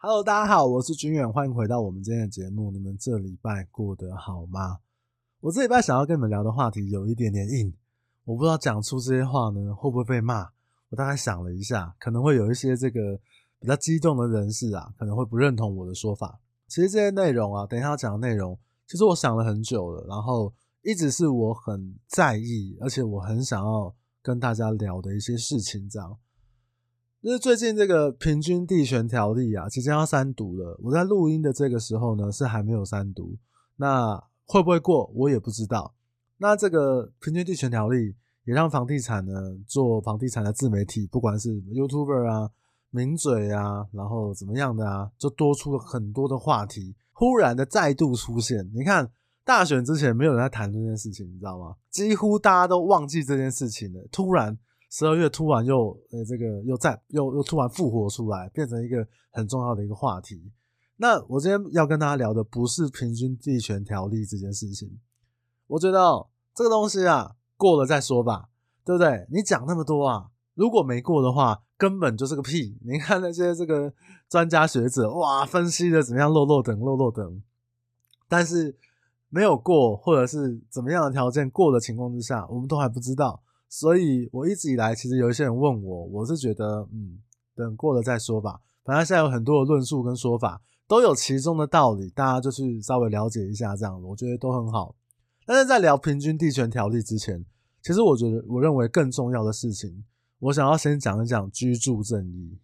Hello，大家好，我是军远，欢迎回到我们今天的节目。你们这礼拜过得好吗？我这礼拜想要跟你们聊的话题有一点点硬，我不知道讲出这些话呢会不会被骂。我大概想了一下，可能会有一些这个比较激动的人士啊，可能会不认同我的说法。其实这些内容啊，等一下要讲的内容，其实我想了很久了，然后一直是我很在意，而且我很想要跟大家聊的一些事情，这样。就是最近这个平均地权条例啊，即将要三读了。我在录音的这个时候呢，是还没有三读。那会不会过，我也不知道。那这个平均地权条例也让房地产呢，做房地产的自媒体，不管是 YouTuber 啊、名嘴啊，然后怎么样的啊，就多出了很多的话题，忽然的再度出现。你看大选之前没有人在谈这件事情，你知道吗？几乎大家都忘记这件事情了，突然。十二月突然又呃、这个又在又又突然复活出来，变成一个很重要的一个话题。那我今天要跟大家聊的不是平均地权条例这件事情，我觉得，这个东西啊过了再说吧，对不对？你讲那么多啊，如果没过的话，根本就是个屁。你看那些这个专家学者哇，分析的怎么样，落落等落落等，但是没有过或者是怎么样的条件过的情况之下，我们都还不知道。所以，我一直以来其实有一些人问我，我是觉得，嗯，等过了再说吧。反正现在有很多的论述跟说法，都有其中的道理，大家就去稍微了解一下，这样我觉得都很好。但是在聊平均地权条例之前，其实我觉得，我认为更重要的事情，我想要先讲一讲居住正义。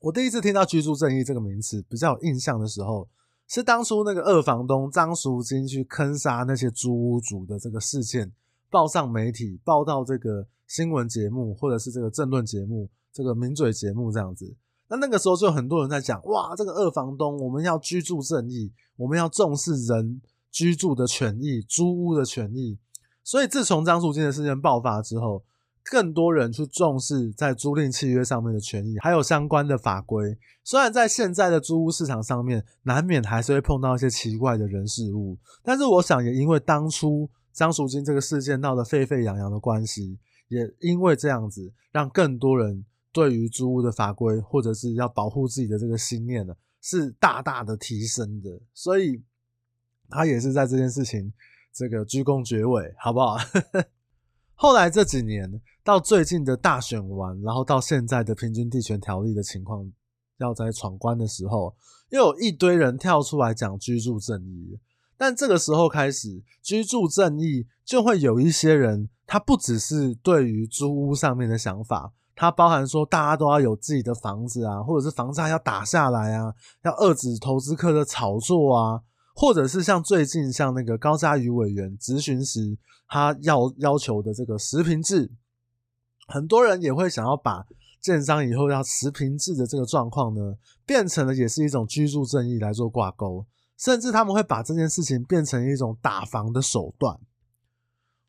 我第一次听到居住正义这个名词比较有印象的时候，是当初那个二房东张淑金去坑杀那些租屋主的这个事件。报上媒体，报到这个新闻节目，或者是这个政论节目，这个名嘴节目这样子。那那个时候就很多人在讲，哇，这个二房东，我们要居住正义，我们要重视人居住的权益，租屋的权益。所以自从张淑晶的事件爆发之后，更多人去重视在租赁契约上面的权益，还有相关的法规。虽然在现在的租屋市场上面，难免还是会碰到一些奇怪的人事物，但是我想也因为当初。张淑晶这个事件闹得沸沸扬扬的关系，也因为这样子，让更多人对于租屋的法规或者是要保护自己的这个心念呢，是大大的提升的。所以，他也是在这件事情这个居功厥伟，好不好？后来这几年到最近的大选完，然后到现在的平均地权条例的情况要在闯关的时候，又有一堆人跳出来讲居住正义。但这个时候开始，居住正义就会有一些人，他不只是对于租屋上面的想法，他包含说大家都要有自己的房子啊，或者是房价要打下来啊，要遏制投资客的炒作啊，或者是像最近像那个高嘉瑜委员咨询时，他要要求的这个实坪制，很多人也会想要把建商以后要实坪制的这个状况呢，变成了也是一种居住正义来做挂钩。甚至他们会把这件事情变成一种打房的手段。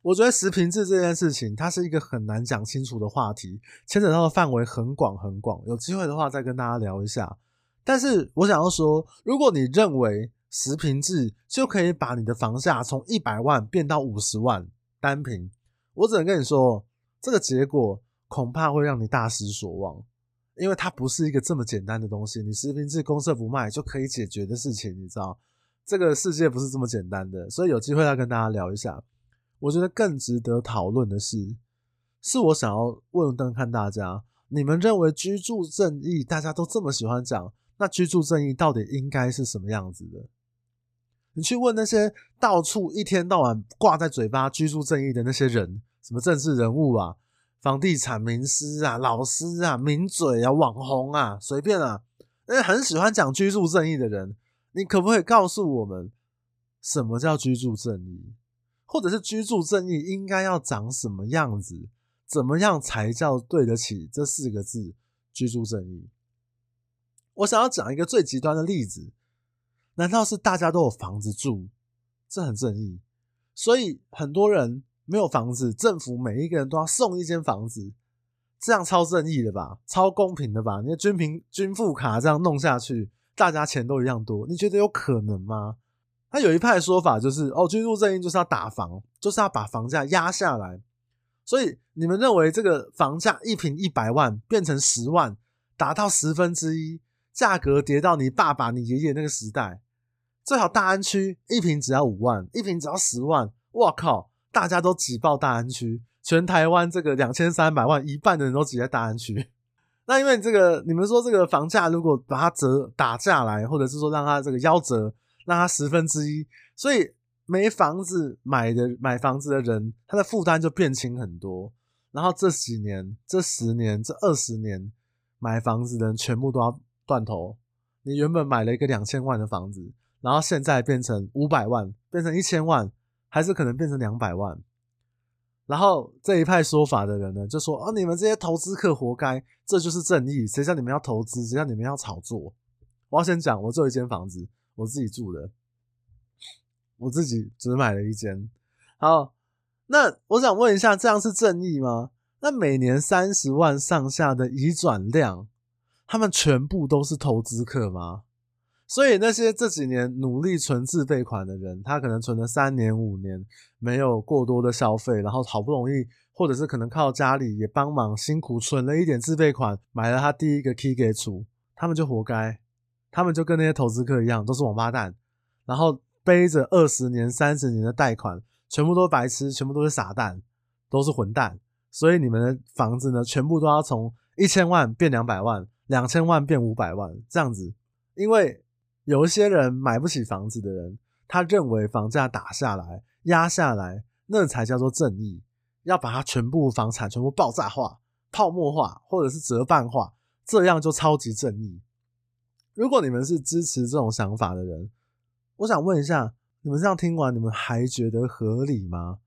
我觉得实坪制这件事情，它是一个很难讲清楚的话题，牵扯到的范围很广很广。有机会的话再跟大家聊一下。但是我想要说，如果你认为实坪制就可以把你的房价从一百万变到五十万单平，我只能跟你说，这个结果恐怕会让你大失所望。因为它不是一个这么简单的东西，你实坪制公社不卖就可以解决的事情，你知道，这个世界不是这么简单的，所以有机会要跟大家聊一下。我觉得更值得讨论的是，是我想要问问看大家，你们认为居住正义大家都这么喜欢讲，那居住正义到底应该是什么样子的？你去问那些到处一天到晚挂在嘴巴居住正义的那些人，什么政治人物啊？房地产名师啊，老师啊，名嘴啊，网红啊，随便啊，那很喜欢讲居住正义的人，你可不可以告诉我们，什么叫居住正义？或者是居住正义应该要长什么样子？怎么样才叫对得起这四个字“居住正义”？我想要讲一个最极端的例子，难道是大家都有房子住，这很正义？所以很多人。没有房子，政府每一个人都要送一间房子，这样超正义的吧？超公平的吧？你的军贫军富卡这样弄下去，大家钱都一样多，你觉得有可能吗？他有一派说法就是，哦，居住正义就是要打房，就是要把房价压下来。所以你们认为这个房价一平一百万变成十万，达到十分之一，价格跌到你爸爸、你爷爷那个时代，最好大安区一平只要五万，一平只要十万，哇靠！大家都挤爆大安区，全台湾这个两千三百万，一半的人都挤在大安区。那因为这个，你们说这个房价如果把它折打下来，或者是说让它这个夭折，让它十分之一，所以没房子买的买房子的人，他的负担就变轻很多。然后这几年、这十年、这二十年买房子的人全部都要断头。你原本买了一个两千万的房子，然后现在变成五百万，变成一千万，还是可能变成两百万。然后这一派说法的人呢，就说：“哦，你们这些投资客活该，这就是正义。谁叫你们要投资？谁叫你们要炒作？”我要先讲，我只有一间房子，我自己住的，我自己只买了一间。好。那我想问一下，这样是正义吗？那每年三十万上下的移转量，他们全部都是投资客吗？所以那些这几年努力存自备款的人，他可能存了三年五年，没有过多的消费，然后好不容易，或者是可能靠家里也帮忙辛苦存了一点自备款，买了他第一个 key 给出，他们就活该，他们就跟那些投资客一样，都是王八蛋，然后背着二十年、三十年的贷款。全部都白痴，全部都是傻蛋，都是混蛋。所以你们的房子呢，全部都要从一千万变两百万，两千万变五百万这样子。因为有一些人买不起房子的人，他认为房价打下来、压下来，那才叫做正义。要把它全部房产全部爆炸化、泡沫化，或者是折半化，这样就超级正义。如果你们是支持这种想法的人，我想问一下。你们这样听完，你们还觉得合理吗？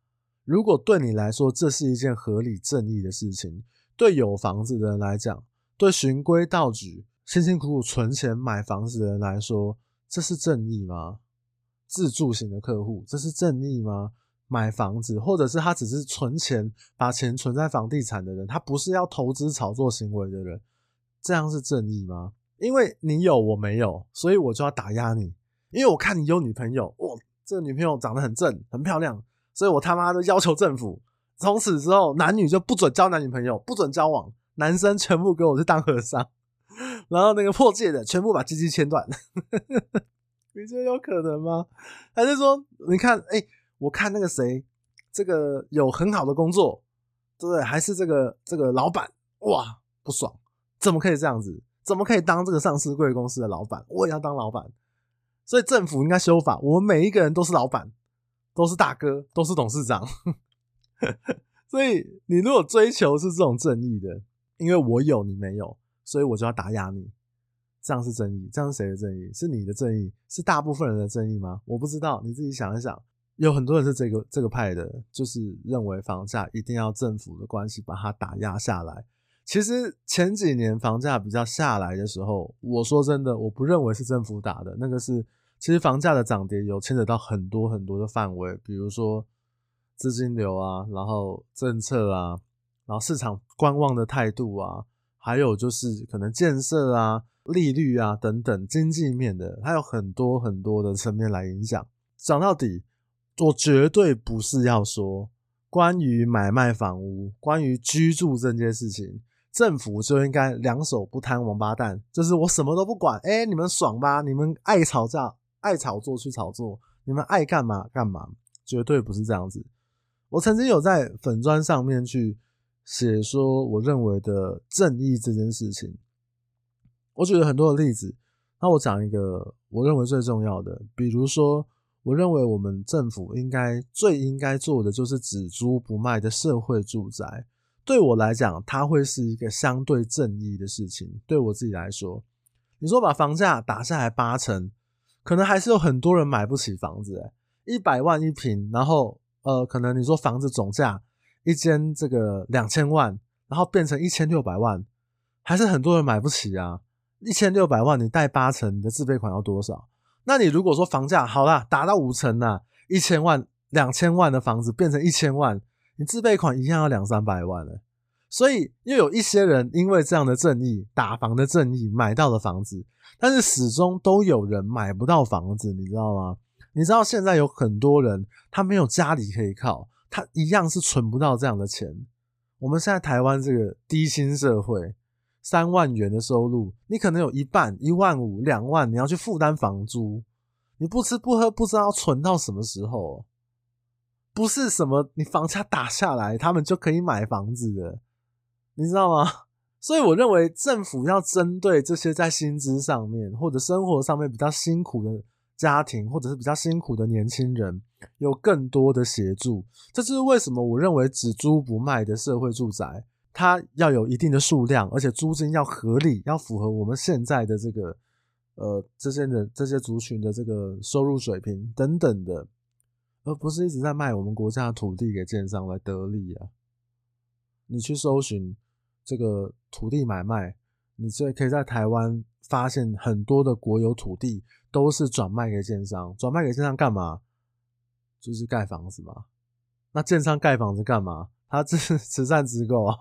如果对你来说这是一件合理正义的事情，对有房子的人来讲，对循规蹈矩、辛辛苦苦存钱买房子的人来说，这是正义吗？自住型的客户，这是正义吗？买房子，或者是他只是存钱，把钱存在房地产的人，他不是要投资炒作行为的人，这样是正义吗？因为你有我没有，所以我就要打压你，因为我看你有女朋友，我。这个女朋友长得很正，很漂亮，所以我他妈的要求政府，从此之后男女就不准交男女朋友，不准交往，男生全部给我去当和尚，然后那个破戒的全部把鸡鸡切断，你觉得有可能吗？还是说，你看，哎、我看那个谁，这个有很好的工作，对不对？还是这个这个老板，哇，不爽，怎么可以这样子？怎么可以当这个上市贵公司的老板？我也要当老板。所以政府应该修法，我们每一个人都是老板，都是大哥，都是董事长。所以你如果追求是这种正义的，因为我有你没有，所以我就要打压你，这样是正义？这样是谁的正义？是你的正义？是大部分人的正义吗？我不知道，你自己想一想。有很多人是这个这个派的，就是认为房价一定要政府的关系把它打压下来。其实前几年房价比较下来的时候，我说真的，我不认为是政府打的，那个是。其实房价的涨跌有牵扯到很多很多的范围，比如说资金流啊，然后政策啊，然后市场观望的态度啊，还有就是可能建设啊、利率啊等等经济面的，它有很多很多的层面来影响。讲到底，我绝对不是要说关于买卖房屋、关于居住这件事情，政府就应该两手不摊王八蛋，就是我什么都不管，哎，你们爽吧，你们爱吵架。爱炒作去炒作，你们爱干嘛干嘛，绝对不是这样子。我曾经有在粉砖上面去写说，我认为的正义这件事情，我举了很多的例子。那我讲一个我认为最重要的，比如说，我认为我们政府应该最应该做的就是只租不卖的社会住宅。对我来讲，它会是一个相对正义的事情。对我自己来说，你说把房价打下来八成。可能还是有很多人买不起房子，欸，一百万一平，然后呃，可能你说房子总价一间这个两千万，然后变成一千六百万，还是很多人买不起啊。一千六百万，你贷八成，你的自备款要多少？那你如果说房价好啦，打到五成啊，一千万、两千万的房子变成一千万，你自备款一样要两三百万了，所以又有一些人因为这样的正义，打房的正义，买到了房子。但是始终都有人买不到房子，你知道吗？你知道现在有很多人他没有家里可以靠，他一样是存不到这样的钱。我们现在台湾这个低薪社会，三万元的收入，你可能有一半一万五、两万，你要去负担房租，你不吃不喝，不知道要存到什么时候。不是什么你房价打下来，他们就可以买房子的，你知道吗？所以我认为政府要针对这些在薪资上面或者生活上面比较辛苦的家庭，或者是比较辛苦的年轻人，有更多的协助。这就是为什么我认为只租不卖的社会住宅，它要有一定的数量，而且租金要合理，要符合我们现在的这个呃这些的这些族群的这个收入水平等等的。而不是一直在卖我们国家的土地给建商来得利啊！你去搜寻这个土地买卖，你就可以在台湾发现很多的国有土地都是转卖给建商，转卖给建商干嘛？就是盖房子嘛。那建商盖房子干嘛？他这 是慈善机构啊，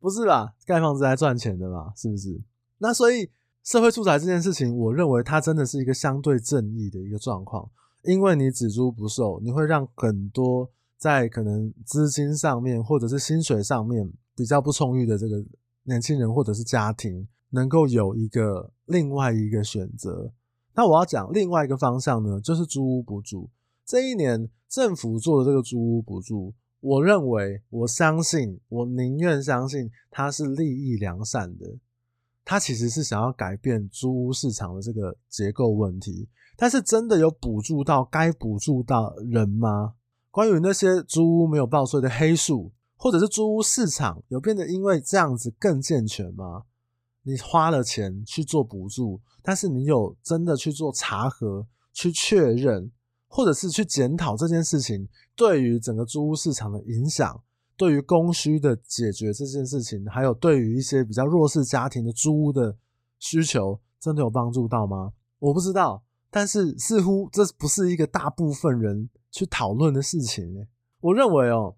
不是吧？盖房子来赚钱的嘛，是不是？那所以社会住宅这件事情，我认为它真的是一个相对正义的一个状况。因为你只租不售，你会让很多在可能资金上面或者是薪水上面比较不充裕的这个年轻人或者是家庭，能够有一个另外一个选择。那我要讲另外一个方向呢，就是租屋补助。这一年政府做的这个租屋补助，我认为，我相信，我宁愿相信它是利益良善的，它其实是想要改变租屋市场的这个结构问题。但是真的有补助到该补助到人吗？关于那些租屋没有报税的黑数，或者是租屋市场有变得因为这样子更健全吗？你花了钱去做补助，但是你有真的去做查核、去确认，或者是去检讨这件事情对于整个租屋市场的影响，对于供需的解决这件事情，还有对于一些比较弱势家庭的租屋的需求，真的有帮助到吗？我不知道。但是似乎这不是一个大部分人去讨论的事情呢。我认为哦，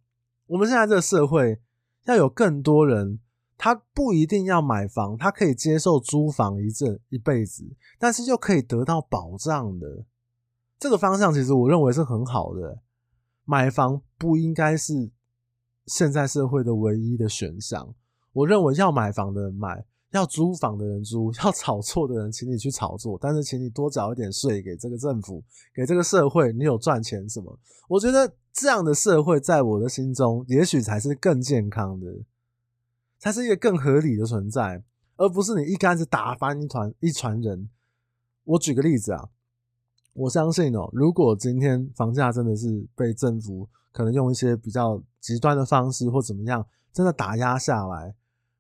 我们现在这个社会要有更多人，他不一定要买房，他可以接受租房一阵一辈子，但是又可以得到保障的这个方向，其实我认为是很好的。买房不应该是现在社会的唯一的选项。我认为要买房的人买。要租房的人租，要炒作的人，请你去炒作，但是请你多缴一点税给这个政府，给这个社会，你有赚钱什么？我觉得这样的社会，在我的心中，也许才是更健康的，才是一个更合理的存在，而不是你一竿子打翻一团一船人。我举个例子啊，我相信哦，如果今天房价真的是被政府可能用一些比较极端的方式或怎么样，真的打压下来。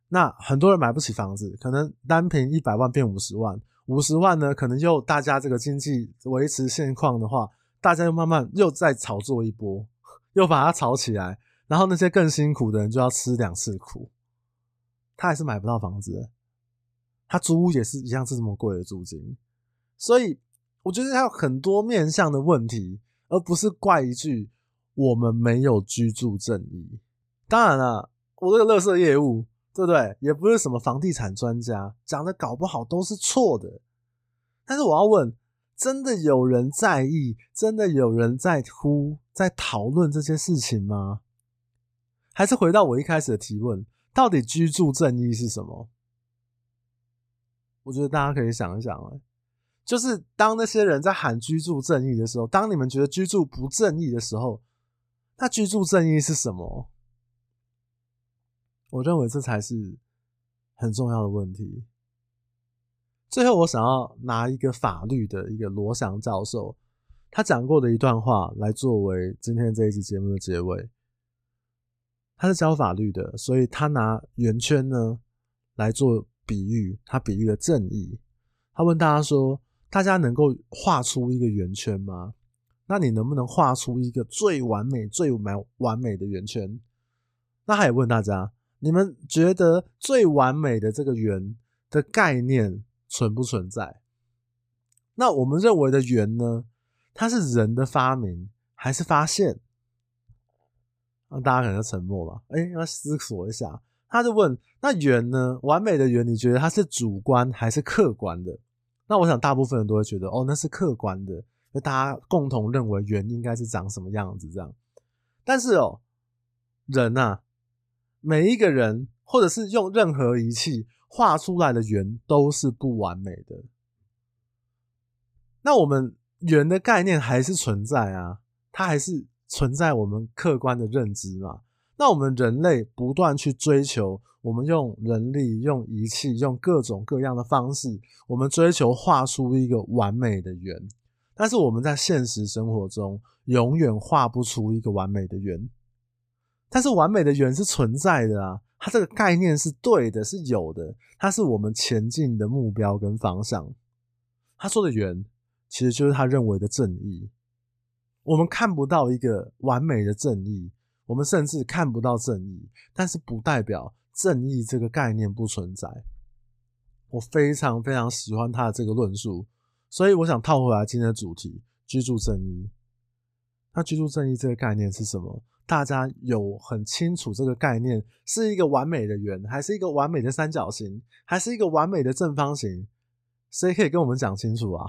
那很多人买不起房子，可能单凭一百万变五十万，五十万呢，可能又大家这个经济维持现况的话，大家又慢慢又再炒作一波，又把它炒起来，然后那些更辛苦的人就要吃两次苦，他还是买不到房子，他租屋也是一样是这么贵的租金，所以我觉得他有很多面向的问题，而不是怪一句我们没有居住正义。当然了，我这个乐色业务。对不对？也不是什么房地产专家讲的，搞不好都是错的。但是我要问：真的有人在意？真的有人在乎、在讨论这些事情吗？还是回到我一开始的提问：到底居住正义是什么？我觉得大家可以想一想，啊，就是当那些人在喊居住正义的时候，当你们觉得居住不正义的时候，那居住正义是什么？我认为这才是很重要的问题。最后，我想要拿一个法律的一个罗翔教授他讲过的一段话来作为今天这一集节目的结尾。他是教法律的，所以他拿圆圈呢来做比喻，他比喻了正义。他问大家说：“大家能够画出一个圆圈吗？那你能不能画出一个最完美、最完完美的圆圈？”那他也问大家。你们觉得最完美的这个圆的概念存不存在？那我们认为的圆呢？它是人的发明还是发现？那大家可能要沉默吧。哎，要思索一下。他就问：那圆呢？完美的圆，你觉得它是主观还是客观的？那我想大部分人都会觉得，哦，那是客观的，因为大家共同认为圆应该是长什么样子这样。但是哦，人呐。每一个人，或者是用任何仪器画出来的圆都是不完美的。那我们圆的概念还是存在啊，它还是存在我们客观的认知嘛。那我们人类不断去追求，我们用人力、用仪器、用各种各样的方式，我们追求画出一个完美的圆。但是我们在现实生活中永远画不出一个完美的圆。但是完美的圆是存在的啊，它这个概念是对的，是有的，它是我们前进的目标跟方向。他说的圆，其实就是他认为的正义。我们看不到一个完美的正义。我们甚至看不到正义，但是不代表正义这个概念不存在。我非常非常喜欢他的这个论述，所以我想套回来今天的主题：居住正义。那居住正义这个概念是什么？大家有很清楚这个概念是一个完美的圆，还是一个完美的三角形，还是一个完美的正方形？谁可以跟我们讲清楚啊？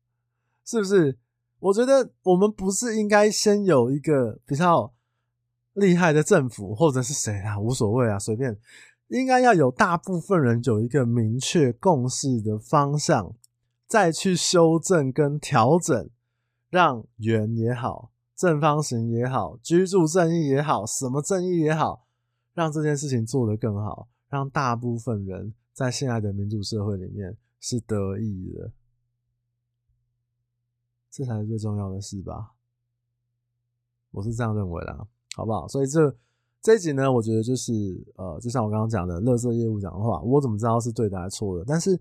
是不是？我觉得我们不是应该先有一个比较。厉害的政府或者是谁啊，无所谓啊，随便。应该要有大部分人有一个明确共识的方向，再去修正跟调整，让圆也好，正方形也好，居住正义也好，什么正义也好，让这件事情做得更好，让大部分人在现在的民主社会里面是得益的，这才是最重要的事吧？我是这样认为的。好不好？所以这这一集呢，我觉得就是呃，就像我刚刚讲的，垃圾业务讲的话，我怎么知道是对的还是错的？但是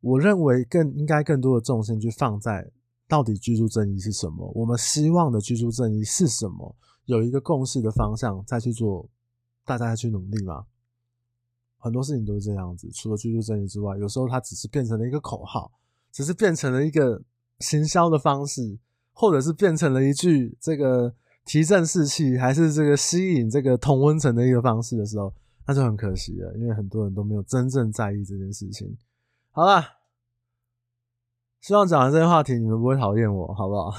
我认为更应该更多的重心去放在到底居住正义是什么，我们希望的居住正义是什么，有一个共识的方向再去做，大家去努力嘛。很多事情都是这样子，除了居住正义之外，有时候它只是变成了一个口号，只是变成了一个行销的方式，或者是变成了一句这个。提振士气，还是这个吸引这个同温层的一个方式的时候，那就很可惜了，因为很多人都没有真正在意这件事情。好了，希望讲完这些话题，你们不会讨厌我，好不好？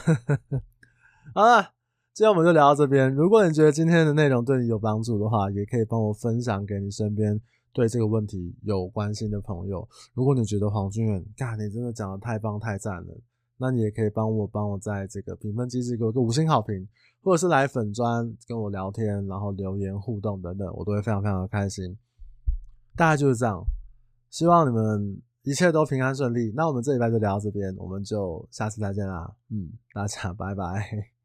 好了，今天我们就聊到这边。如果你觉得今天的内容对你有帮助的话，也可以帮我分享给你身边对这个问题有关心的朋友。如果你觉得黄俊远，嘎，你真的讲的太棒太赞了，那你也可以帮我帮我在这个评分机制给我个五星好评。或者是来粉专跟我聊天，然后留言互动等等，我都会非常非常的开心。大概就是这样，希望你们一切都平安顺利。那我们这礼拜就聊到这边，我们就下次再见啦。嗯，大家 拜拜。